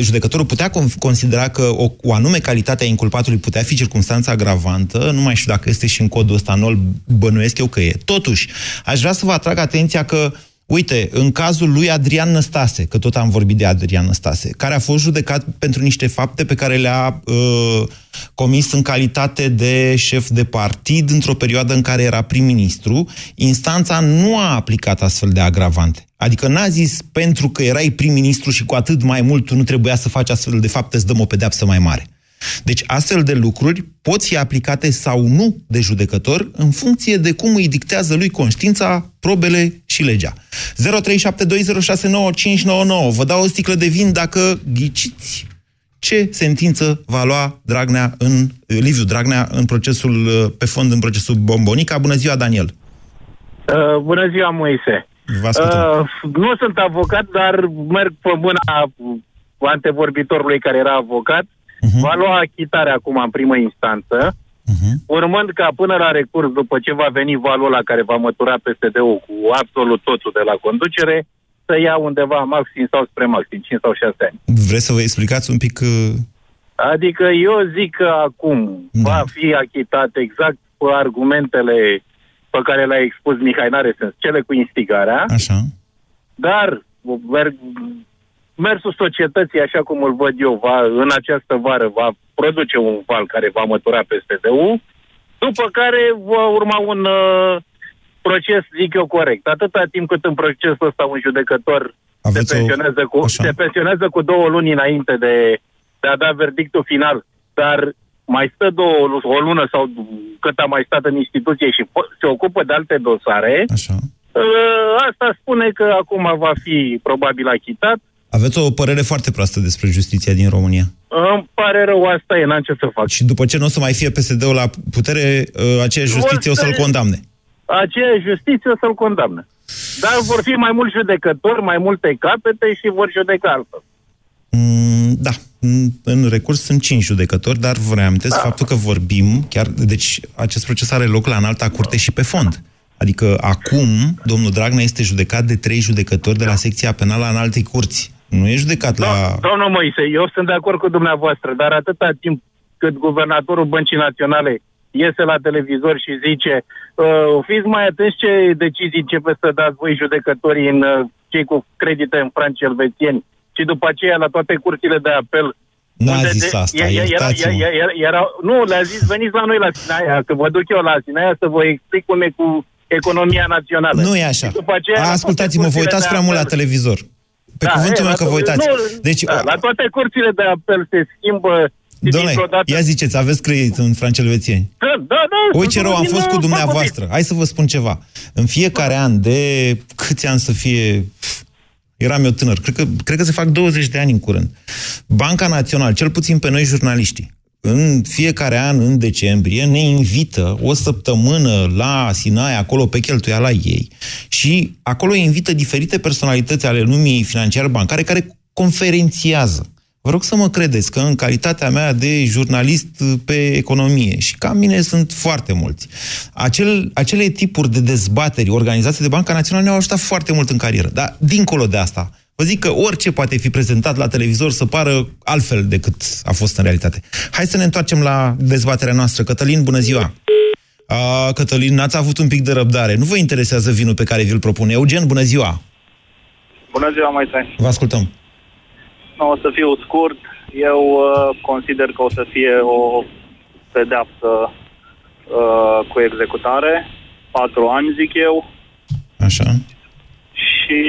[SPEAKER 3] judecătorul putea con- considera că o, o anume calitate a inculpatului putea fi circunstanța agravantă, nu mai știu dacă este și în codul ăsta, nu-l bănuiesc eu că e. Totuși, aș vrea să vă atrag atenția că Uite, în cazul lui Adrian Năstase, că tot am vorbit de Adrian Năstase, care a fost judecat pentru niște fapte pe care le-a uh, comis în calitate de șef de partid într-o perioadă în care era prim-ministru, instanța nu a aplicat astfel de agravante. Adică n-a zis pentru că erai prim-ministru și cu atât mai mult tu nu trebuia să faci astfel de fapte, îți dăm o pedeapsă mai mare. Deci astfel de lucruri pot fi aplicate sau nu de judecător în funcție de cum îi dictează lui conștiința, probele și legea. 0372069599. Vă dau o sticlă de vin dacă ghiciți ce sentință va lua Dragnea în, Liviu Dragnea în procesul, pe fond în procesul Bombonica. Bună ziua, Daniel!
[SPEAKER 17] Uh, bună ziua, Moise!
[SPEAKER 3] Vă
[SPEAKER 17] uh, nu sunt avocat, dar merg pe mâna antevorbitorului care era avocat uh-huh. va lua achitarea acum în primă instanță, uh-huh. urmând ca până la recurs, după ce va veni valul la care va mătura PSD-ul cu absolut totul de la conducere, să ia undeva maxim sau spre maxim, 5 sau 6 ani.
[SPEAKER 3] Vreți să vă explicați un pic... Uh...
[SPEAKER 17] Adică eu zic că acum da. va fi achitat exact cu argumentele pe care le-a expus Mihai Naresens, cele cu instigarea.
[SPEAKER 3] Așa.
[SPEAKER 17] Dar mersul societății, așa cum îl văd eu, va, în această vară va produce un val care va mătura peste DU, după care va urma un uh, proces, zic eu, corect. Atâta timp cât în procesul ăsta un judecător se pensionează, cu, se pensionează cu două luni înainte de, de a da verdictul final, dar mai stă două, o lună sau cât a mai stat în instituție și se ocupă de alte dosare,
[SPEAKER 3] Așa.
[SPEAKER 17] Uh, asta spune că acum va fi probabil achitat,
[SPEAKER 3] aveți o părere foarte proastă despre justiția din România.
[SPEAKER 17] Îmi pare rău, asta e, n-am ce să fac.
[SPEAKER 3] Și după ce nu o să mai fie PSD-ul la putere, ă, aceeași justiție o, să-l condamne.
[SPEAKER 17] Aceeași justiție o să-l condamne. Dar vor fi mai mulți judecători, mai multe capete și vor judeca altfel.
[SPEAKER 3] Mm, da, în recurs sunt cinci judecători, dar vă reamintesc da. faptul că vorbim, chiar, deci acest proces are loc la înalta curte și pe fond. Adică acum domnul Dragnea este judecat de trei judecători de la secția penală a înaltei curți. Nu e judecat
[SPEAKER 17] da,
[SPEAKER 3] la...
[SPEAKER 17] Domnul Moise, eu sunt de acord cu dumneavoastră, dar atâta timp cât guvernatorul Băncii Naționale iese la televizor și zice uh, fiți mai atenți ce decizii începe să dați voi judecătorii în uh, cei cu credite în franci elvețieni și după aceea la toate curțile de apel
[SPEAKER 3] nu a zis asta, era, era, era,
[SPEAKER 17] era, era, Nu, le-a zis, veniți la noi la Sinaia, că vă duc eu la Sinaia să vă explic cum e cu economia națională.
[SPEAKER 3] Nu e așa. Ascultați-mă, vă uitați prea mult la televizor. Pe da, cuvântul meu că vă uitați. Nu, deci,
[SPEAKER 17] da, la toate curțile de apel se schimbă
[SPEAKER 3] Dom'le, ia ziceți, aveți credit în francelvețieni?
[SPEAKER 17] Da, da, da.
[SPEAKER 3] Uite ce rău, am fost cu dumneavoastră. Hai să vă spun ceva. În fiecare an, de câți ani să fie... Eram eu tânăr, cred că, cred că se fac 20 de ani în curând. Banca Națională, cel puțin pe noi jurnaliștii, în fiecare an, în decembrie, ne invită o săptămână la Sinaia, acolo pe cheltuiala ei, și acolo invită diferite personalități ale lumii financiar-bancare care conferențiază. Vă rog să mă credeți că în calitatea mea de jurnalist pe economie, și ca mine sunt foarte mulți, acel, acele tipuri de dezbateri organizate de Banca Națională ne-au ajutat foarte mult în carieră. Dar, dincolo de asta, Vă zic că orice poate fi prezentat la televizor să pară altfel decât a fost în realitate. Hai să ne întoarcem la dezbaterea noastră. Cătălin, bună ziua! A, Cătălin, n-ați avut un pic de răbdare. Nu vă interesează vinul pe care vi-l propune. Eugen, bună ziua!
[SPEAKER 18] Bună ziua, mai
[SPEAKER 3] Vă ascultăm.
[SPEAKER 18] Nu, o să fiu scurt. Eu uh, consider că o să fie o pedeapsă uh, cu executare. Patru ani, zic eu.
[SPEAKER 3] Așa.
[SPEAKER 18] Și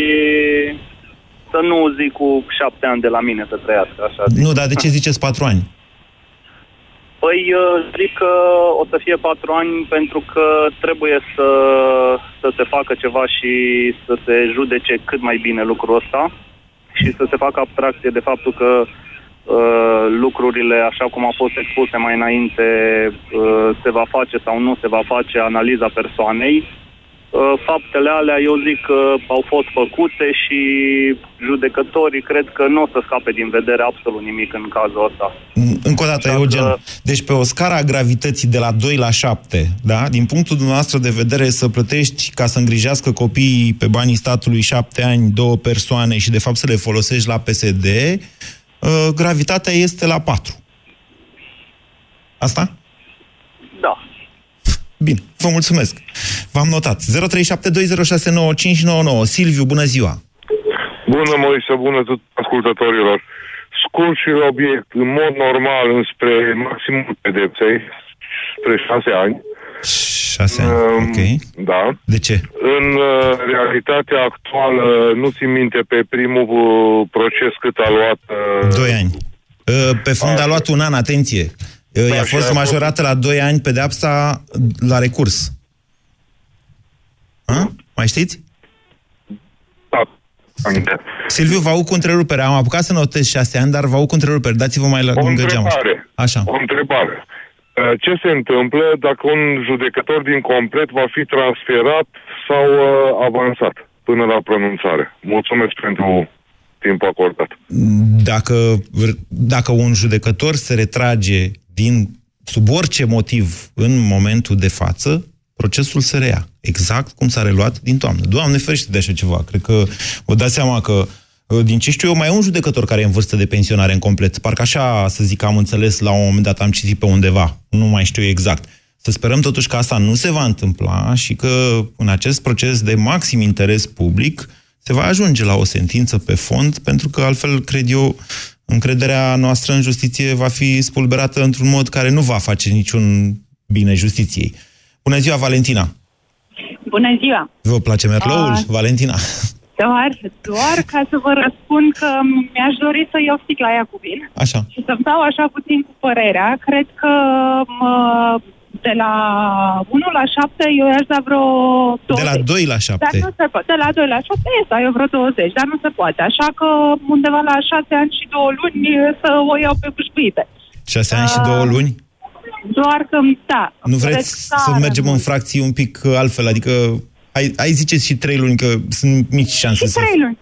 [SPEAKER 18] să nu zic cu șapte ani de la mine să trăiască așa.
[SPEAKER 3] Nu, dar de ce ziceți patru ani?
[SPEAKER 18] Păi uh, zic că o să fie patru ani pentru că trebuie să, să se facă ceva și să se judece cât mai bine lucrul ăsta și să se facă abstracție de faptul că uh, lucrurile, așa cum au fost expuse mai înainte, uh, se va face sau nu se va face analiza persoanei Uh, faptele alea eu zic că au fost făcute și judecătorii cred că nu o să scape din vedere absolut nimic în cazul ăsta.
[SPEAKER 3] Mm, încă o dată, Dacă... Eugen, deci pe o scară a gravității de la 2 la 7, da? din punctul dumneavoastră de vedere să plătești ca să îngrijească copiii pe banii statului 7 ani, două persoane și de fapt să le folosești la PSD, uh, gravitatea este la 4. Asta?
[SPEAKER 18] Da.
[SPEAKER 3] Bine, vă mulțumesc. V-am notat. 0372069599. Silviu, bună ziua!
[SPEAKER 19] Bună, Moise, bună tuturor ascultătorilor. Scurt și la obiect, în mod normal, înspre maximul pedepsei, spre șase ani.
[SPEAKER 3] Șase ani,
[SPEAKER 19] Um,
[SPEAKER 3] ok.
[SPEAKER 19] Da.
[SPEAKER 3] De ce?
[SPEAKER 19] În uh, realitatea actuală, nu țin minte pe primul uh, proces cât a luat... Uh,
[SPEAKER 3] Doi ani. Uh, Pe fund a luat un an, atenție. Uh, I-a
[SPEAKER 19] Da, și
[SPEAKER 3] fost
[SPEAKER 19] a
[SPEAKER 3] majorată la 2 ani pedeapsa la recurs. Ha? Mai știți?
[SPEAKER 19] Da.
[SPEAKER 3] Silviu, vă aud cu întrerupere. Am apucat să notez 6 ani, dar vă aud cu întrerupere. Dați-vă mai la
[SPEAKER 19] O
[SPEAKER 3] lungă geamul.
[SPEAKER 19] întrebare.
[SPEAKER 3] Așa.
[SPEAKER 19] O întrebare. Uh, Ce se întâmplă dacă un judecător din complet va fi transferat sau uh, avansat până la pronunțare? Mulțumesc pentru timpul acordat.
[SPEAKER 3] Dacă, dacă un judecător se retrage din sub orice motiv în momentul de față, procesul se reia. Exact cum s-a reluat din toamnă. Doamne ferește de așa ceva. Cred că vă dați seama că din ce știu eu, mai e un judecător care e în vârstă de pensionare în complet. Parcă așa, să zic, am înțeles la un moment dat, am citit pe undeva. Nu mai știu exact. Să sperăm totuși că asta nu se va întâmpla și că în acest proces de maxim interes public se va ajunge la o sentință pe fond, pentru că altfel, cred eu, încrederea noastră în justiție va fi spulberată într-un mod care nu va face niciun bine justiției. Bună ziua, Valentina!
[SPEAKER 20] Bună ziua!
[SPEAKER 3] Vă place merloul,
[SPEAKER 20] Ah.
[SPEAKER 3] Valentina?
[SPEAKER 20] Doar, doar ca să vă răspund că mi-aș dori să iau sticla aia cu vin
[SPEAKER 3] Așa.
[SPEAKER 20] și să-mi dau așa puțin cu părerea. Cred că mă, de la 1 la 7 eu i-aș da vreo 20.
[SPEAKER 3] De la 2 la 7.
[SPEAKER 20] Dar nu se poate. De la 2 la 7 e să eu vreo 20, dar nu se poate. Așa că undeva la 6 ani și 2 luni să o iau pe bușbuite.
[SPEAKER 3] 6 ani și 2 luni?
[SPEAKER 20] Doar că, da.
[SPEAKER 3] Nu
[SPEAKER 20] îmi
[SPEAKER 3] vreți
[SPEAKER 20] doresc
[SPEAKER 3] să
[SPEAKER 20] tare
[SPEAKER 3] mergem în fracții un pic uh, altfel? Adică, ai, ai ziceți și 3 luni, că sunt mici șanse
[SPEAKER 20] Și
[SPEAKER 3] să...
[SPEAKER 20] 3 luni.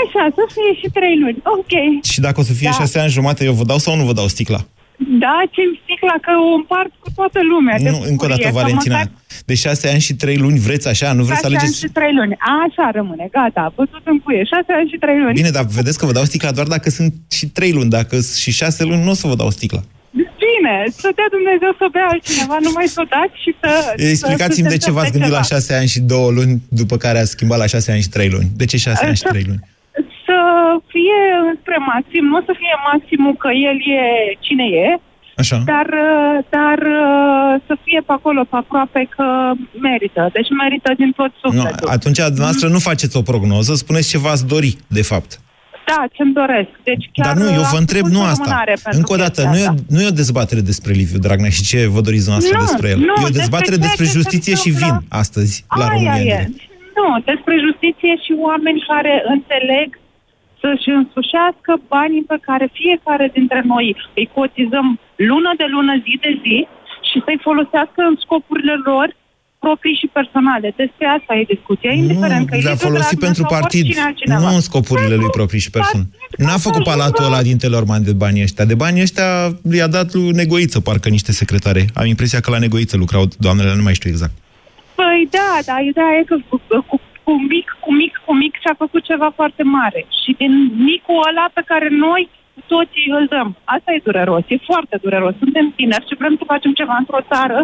[SPEAKER 20] Așa, să fie și 3 luni. Ok.
[SPEAKER 3] Și dacă o să fie
[SPEAKER 20] Da.
[SPEAKER 3] 6 ani jumate, eu vă dau sau nu vă dau sticla?
[SPEAKER 20] Da, ce sticla că o împart cu toată lumea. de
[SPEAKER 3] Nu, încă o dată,
[SPEAKER 20] bucurie, că
[SPEAKER 3] Valentina.
[SPEAKER 20] măcar
[SPEAKER 3] De 6 ani și 3 luni vreți așa? Nu vreți să
[SPEAKER 20] șase ani
[SPEAKER 3] alegeți...
[SPEAKER 20] și 3 luni. Așa rămâne, gata, văzut în cuie. 6 ani și 3 luni.
[SPEAKER 3] Bine, dar vedeți că vă dau sticla doar dacă sunt și 3 luni. Dacă sunt și 6 luni, nu o să vă dau sticla.
[SPEAKER 20] Bine, să dea Dumnezeu să bea altcineva, numai să o dați și să...
[SPEAKER 3] Explicați-mi
[SPEAKER 20] să
[SPEAKER 3] de
[SPEAKER 20] se
[SPEAKER 3] ce v-ați
[SPEAKER 20] întâmple
[SPEAKER 3] gândit la
[SPEAKER 20] ceva.
[SPEAKER 3] 6 ani și 2 luni, după care ați schimbat la 6 ani și 3 luni. De ce 6 ani și 3 luni?
[SPEAKER 20] Să fie spre maxim, nu să fie maximul că el e cine e,
[SPEAKER 3] Așa.
[SPEAKER 20] dar, uh, dar uh, să fie pe acolo, pe aproape că merită. Deci merită din tot
[SPEAKER 3] Nu,
[SPEAKER 20] sufletul.
[SPEAKER 3] atunci, dumneavoastră, nu faceți o prognoză, spuneți ce v-ați dori, de fapt.
[SPEAKER 20] Da, ce-mi doresc. Deci chiar
[SPEAKER 3] Dar nu, eu
[SPEAKER 20] am
[SPEAKER 3] vă întreb
[SPEAKER 20] făcut
[SPEAKER 3] nu
[SPEAKER 20] o
[SPEAKER 3] asta.
[SPEAKER 20] lumânare pentru
[SPEAKER 3] Încă o dată,
[SPEAKER 20] chestia
[SPEAKER 3] nu e,
[SPEAKER 20] asta.
[SPEAKER 3] nu e o dezbatere despre Liviu Dragnea și ce vă doriți dumneavoastră
[SPEAKER 20] Nu,
[SPEAKER 3] despre el.
[SPEAKER 20] nu,
[SPEAKER 3] e o dezbatere
[SPEAKER 20] despre
[SPEAKER 3] despre
[SPEAKER 20] ceea ce se
[SPEAKER 3] justiție și vin
[SPEAKER 20] întâmplă.
[SPEAKER 3] astăzi la
[SPEAKER 20] Aia
[SPEAKER 3] România. în
[SPEAKER 20] e.
[SPEAKER 3] direct.
[SPEAKER 20] Nu, despre justiție și oameni care înțeleg să-și însușească banii pe care fiecare dintre noi îi cotizăm lună de lună, zi de zi și să-i folosească în scopurile lor proprii și personale. Despre asta e discuția, indiferent că e
[SPEAKER 3] Le-a
[SPEAKER 20] Liviu
[SPEAKER 3] folosit
[SPEAKER 20] Dragnea
[SPEAKER 3] pentru
[SPEAKER 20] sau
[SPEAKER 3] partid,
[SPEAKER 20] oricine altcineva.
[SPEAKER 3] nu în scopurile lui proprii și personale. N-a făcut palatul ăla din Telorman de banii ăștia. De banii ăștia i-a dat lui Negoiță, parcă niște secretare. Am impresia că la Negoiță lucrau doamnele, nu mai știu exact.
[SPEAKER 20] Păi da, dar ideea e că cu, cu, cu mic, cu mic, cu mic și-a făcut ceva foarte mare. Și din micul ăla pe care noi cu toții îl dăm. Asta e dureros, e foarte dureros. Suntem tineri și vrem să facem ceva într-o țară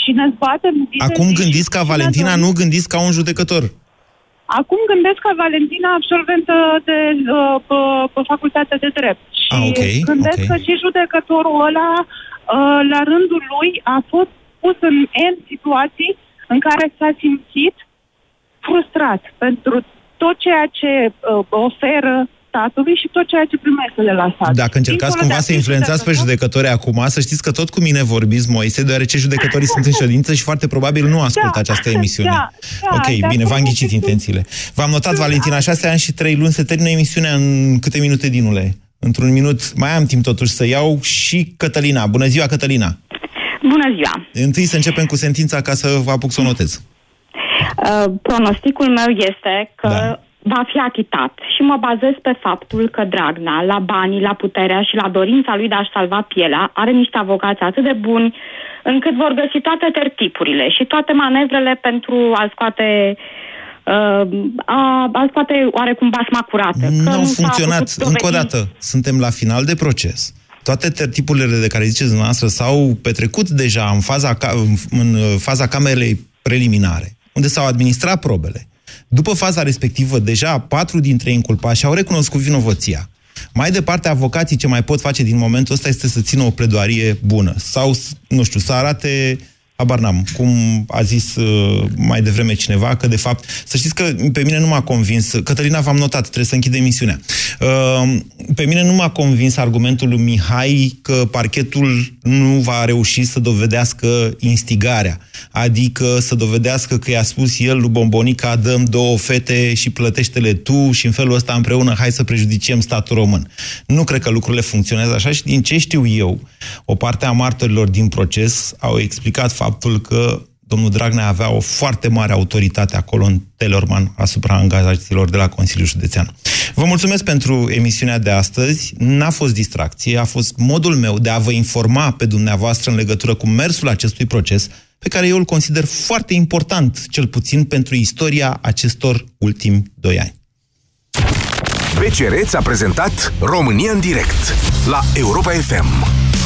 [SPEAKER 20] și ne zbatem zi de
[SPEAKER 3] Acum
[SPEAKER 20] zi
[SPEAKER 3] gândiți ca
[SPEAKER 20] și ne
[SPEAKER 3] Valentina,
[SPEAKER 20] dorim-
[SPEAKER 3] nu gândiți ca un judecător.
[SPEAKER 20] Acum gândesc ca Valentina, absolventă de uh, pe, pe facultatea de drept. Și
[SPEAKER 3] Ah, ok,
[SPEAKER 20] gândesc
[SPEAKER 3] ok.
[SPEAKER 20] că și judecătorul ăla, uh, la rândul lui, a fost pus în N situații în care s-a simțit frustrat pentru tot ceea ce uh, oferă statului și tot ceea ce primește de la stat.
[SPEAKER 3] Dacă încercați
[SPEAKER 20] Dincolo
[SPEAKER 3] cumva
[SPEAKER 20] de a
[SPEAKER 3] să
[SPEAKER 20] fi
[SPEAKER 3] influențați pe
[SPEAKER 20] judecător,
[SPEAKER 3] judecători acum, să știți că tot cu mine vorbiți, Moise, deoarece judecătorii sunt în ședință și foarte probabil nu ascultă
[SPEAKER 20] Da,
[SPEAKER 3] această emisiune.
[SPEAKER 20] da, da,
[SPEAKER 3] ok,
[SPEAKER 20] dar
[SPEAKER 3] bine,
[SPEAKER 20] cum
[SPEAKER 3] v-am ghicit intențiile. V-am notat, Valentina, șase ani și trei luni, se termină emisiunea în câte minute, Dinule? Într-un minut. Mai am timp totuși să iau și Cătălina. Bună ziua, Cătălina!
[SPEAKER 21] Bună ziua!
[SPEAKER 3] Întâi să începem cu sentința ca să vă apuc să o notez.
[SPEAKER 21] Uh, pronosticul meu este că da. va fi achitat și mă bazez pe faptul că Dragnea, la banii, la puterea și la dorința lui de a-și salva pielea, are niște avocați atât de buni încât vor găsi toate tertipurile și toate manevrele pentru a scoate uh, a, a scoate oarecum basma curată. că
[SPEAKER 3] Nu au
[SPEAKER 21] s-a
[SPEAKER 3] funcționat.
[SPEAKER 21] putut dovedi-
[SPEAKER 3] Încă o dată, suntem la final de proces. toate tipurile de care ziceți dumneavoastră s-au petrecut deja în faza, în faza camerei preliminare, unde s-au administrat probele. După faza respectivă, deja patru dintre inculpați au recunoscut vinovăția. Mai departe, avocații ce mai pot face din momentul ăsta este să țină o pledoarie bună sau, nu știu, să arate Habar n-am, cum a zis uh, mai devreme cineva, că de fapt, să știți că pe mine nu m-a convins, Cătălina v-am notat, trebuie să închid emisiunea. Uh, pe mine nu m-a convins argumentul lui Mihai că parchetul nu va reuși să dovedească instigarea, adică să dovedească că i-a spus el lui Bombonica, dăm două fete și plătește-le tu și în felul ăsta împreună hai să prejudiciem statul român. Nu cred că lucrurile funcționează așa și din ce știu eu, o parte a martorilor din proces au explicat faptul că domnul Dragnea avea o foarte mare autoritate acolo în Telorman asupra angajaților de la Consiliul Județean. Vă mulțumesc pentru emisiunea de astăzi. N-a fost distracție, a fost modul meu de a vă informa pe dumneavoastră în legătură cu mersul acestui proces, pe care eu îl consider foarte important, cel puțin pentru istoria acestor ultimi doi ani.
[SPEAKER 4] BCR a prezentat România în direct la Europa FM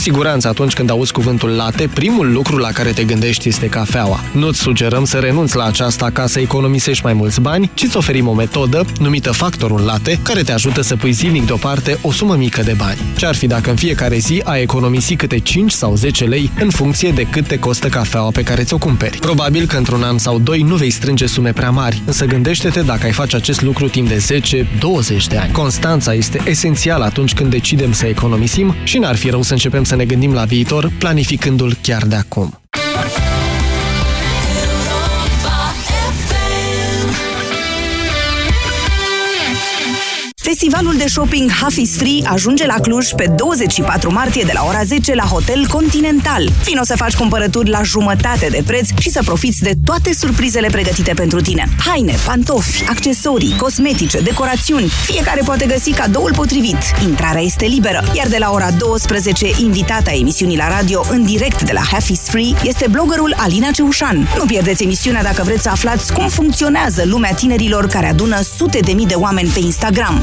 [SPEAKER 22] Cu siguranță atunci când auzi cuvântul latte, primul lucru la care te gândești este cafeaua. Nu-ți sugerăm să renunți la aceasta ca să economisești mai mulți bani, ci îți oferim o metodă numită factorul latte, care te ajută să pui zilnic deoparte o sumă mică de bani. Ce-ar fi dacă în fiecare zi ai economisi câte 5 sau 10 lei în funcție de cât te costă cafeaua pe care ți-o cumperi? Probabil că într-un an sau doi nu vei strânge sume prea mari, însă gândește-te dacă ai face acest lucru timp de 10-20 de ani. Constanța este esențială atunci când decidem să economisim și n-ar fi rău să începem să ne gândim la viitor, planificându-l chiar de acum.
[SPEAKER 23] Festivalul de shopping Half is Free ajunge la Cluj pe 24 martie de la ora 10 la Hotel Continental. Vino să faci cumpărături la jumătate de preț și să profiți de toate surprizele pregătite pentru tine. Haine, pantofi, accesorii, cosmetice, decorațiuni. Fiecare poate găsi cadoul potrivit. Intrarea este liberă, iar de la ora 12, invitata emisiunii la radio în direct de la Half is Free este bloggerul Alina Ceușan. Nu pierdeți emisiunea dacă vreți să aflați cum funcționează lumea tinerilor care adună sute de mii de oameni pe Instagram.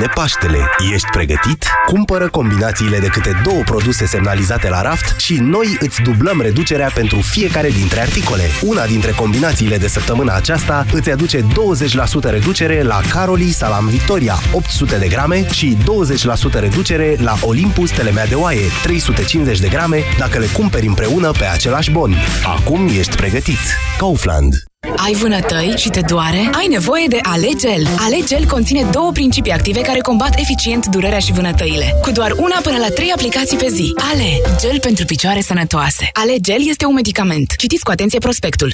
[SPEAKER 4] Vine Paștele. Ești pregătit? Cumpără combinațiile de câte două produse semnalizate la raft și noi îți dublăm reducerea pentru fiecare dintre articole. Una dintre combinațiile de săptămâna aceasta îți aduce 20% reducere la Caroli Salam Victoria 800 de grame și 20% reducere la Olympus Telemea de oaie 350 de grame dacă le cumperi împreună pe același bon. Acum ești pregătit. Kaufland.
[SPEAKER 24] Ai vânătăi și te doare? Ai nevoie de Alegel. Alegel conține două principii active care combat eficient durerea și vânătăile. Cu doar una până la trei aplicații pe zi. Ale, gel pentru picioare sănătoase. Alegel este un medicament. Citiți cu atenție prospectul.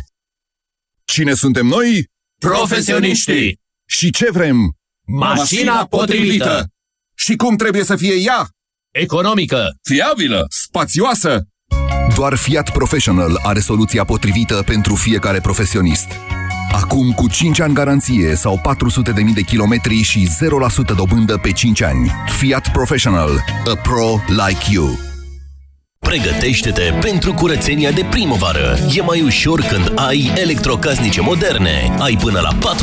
[SPEAKER 25] Cine suntem noi?
[SPEAKER 26] Profesioniștii!
[SPEAKER 25] Și ce vrem?
[SPEAKER 26] Mașina potrivită!
[SPEAKER 25] Și cum trebuie să fie ea?
[SPEAKER 26] Economică!
[SPEAKER 25] Fiabilă! Spațioasă!
[SPEAKER 8] Doar Fiat Professional are soluția potrivită pentru fiecare profesionist. Acum cu 5 ani garanție sau 400.000 de kilometri și 0% dobândă pe 5 ani. Fiat Professional. A pro like you.
[SPEAKER 6] Pregătește-te pentru curățenia de primăvară. E mai ușor când ai electrocasnice moderne. Ai până la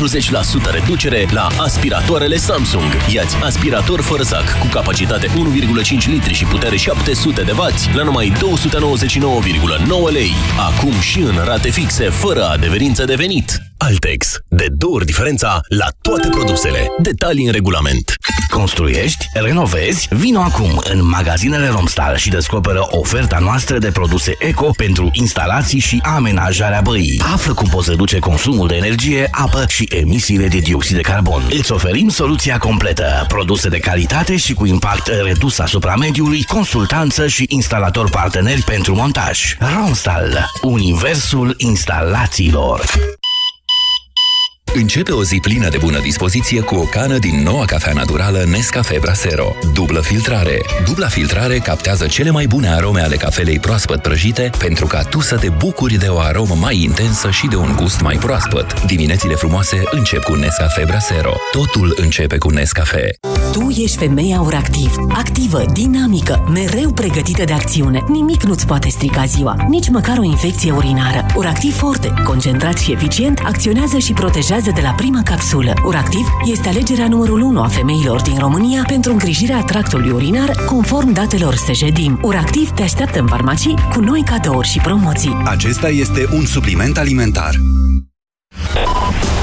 [SPEAKER 6] 40% reducere la aspiratoarele Samsung. Iați aspirator fără sac cu capacitate 1,5 litri și putere 700 de W la numai 299,9 lei. Acum și în rate fixe, fără adeverință de venit. Altex. De două ori diferența la toate produsele. Detalii în regulament.
[SPEAKER 27] Construiești? Renovezi? Vino acum în magazinele Romstal și descoperă oferta noastră de produse eco pentru instalații și amenajarea băii. Află cum poți reduce consumul de energie, apă și emisiile de dioxid de carbon. Îți oferim soluția completă. Produse de calitate și cu impact redus asupra mediului, consultanță și instalator parteneri pentru montaj. Romstal. Universul instalațiilor.
[SPEAKER 28] Începe o zi plină de bună dispoziție cu o cană din noua cafea naturală Nescafe Brasero. Dublă filtrare. Dubla filtrare captează cele mai bune arome ale cafelei proaspăt prăjite pentru ca tu să te bucuri de o aromă mai intensă și de un gust mai proaspăt. Diminețile frumoase încep cu Nescafe Brasero. Totul începe cu Nescafe.
[SPEAKER 29] Tu ești femeia Uractiv. Activă, dinamică, mereu pregătită de acțiune. Nimic nu-ți poate strica ziua, nici măcar o infecție urinară. Uractiv Forte, concentrat și eficient, acționează și protejează de la prima capsulă. Uractiv este alegerea numărul 1 a femeilor din România pentru îngrijirea tractului urinar, conform datelor Sejedim. Uractiv te așteaptă în farmacii cu noi cadouri și promoții.
[SPEAKER 30] Acesta este un supliment alimentar.